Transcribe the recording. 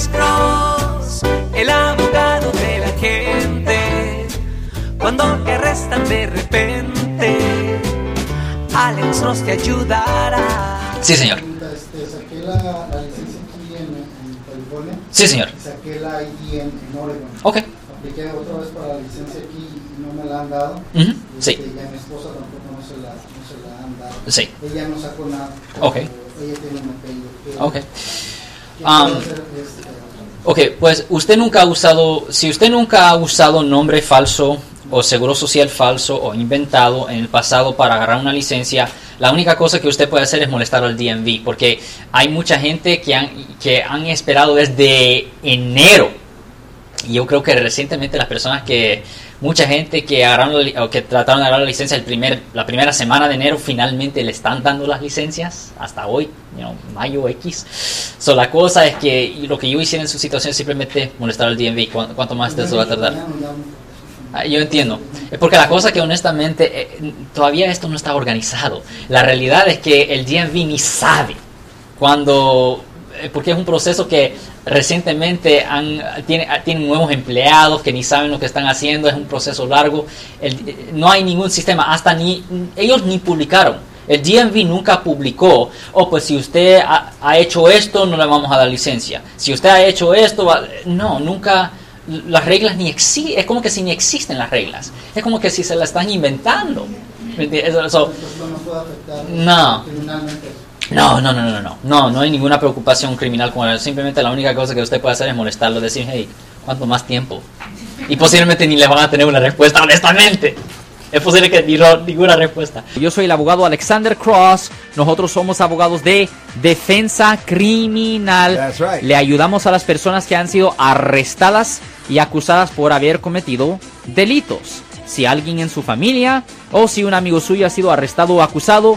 Alex Cross, el abogado de la gente. Cuando te arrestan de repente, Alex Cross te ayudará. Sí, señor. Este, saqué la, la licencia aquí en, en California. Sí, señor. Saqué la ID en, en Oregon. Ok. Apliqué otra vez para la licencia aquí y no me la han dado. Este, sí. Y a mi esposa tampoco no se la, no se la han dado. Sí. Ella no sacó nada. Ok. Ella tiene un apellido. ¿Qué- Ok. Um, Ok, pues usted nunca ha usado, si usted nunca ha usado nombre falso o seguro social falso o inventado en el pasado para agarrar una licencia, la única cosa que usted puede hacer es molestar al DMV, porque hay mucha gente que han, que han esperado desde enero. Yo creo que recientemente las personas que, mucha gente que agarraron o que trataron de agarrar la licencia el primer, la primera semana de enero, finalmente le están dando las licencias hasta hoy, you know, mayo X. So, la cosa es que lo que yo hiciera en su situación simplemente molestar al DMV. ¿Cuánto, cuánto más te va a tardar? Ah, Yo entiendo. Porque la cosa que honestamente eh, todavía esto no está organizado. La realidad es que el DMV ni sabe cuando porque es un proceso que recientemente han, tiene, ah, tienen nuevos empleados que ni saben lo que están haciendo, es un proceso largo, El- eh, no hay ningún sistema, hasta ni ellos ni publicaron. El DMV nunca publicó, oh, pues si usted ha, ha hecho esto, no le vamos a dar licencia. Si usted ha hecho esto, va-". no, nunca, las reglas ni existen, es como que si ni existen las reglas. Es como que si se las están inventando. No No. no, no, no, no, no, no, no hay ninguna preocupación criminal con él. Simplemente la única cosa que usted puede hacer es molestarlo, decir, hey, ¿cuánto más tiempo? Y posiblemente ni le van a tener una respuesta, honestamente. Es posible que ni ro- ninguna respuesta. Yo soy el abogado Alexander Cross. Nosotros somos abogados de defensa criminal. That's right. Le ayudamos a las personas que han sido arrestadas y acusadas por haber cometido delitos. Si alguien en su familia o si un amigo suyo ha sido arrestado o acusado,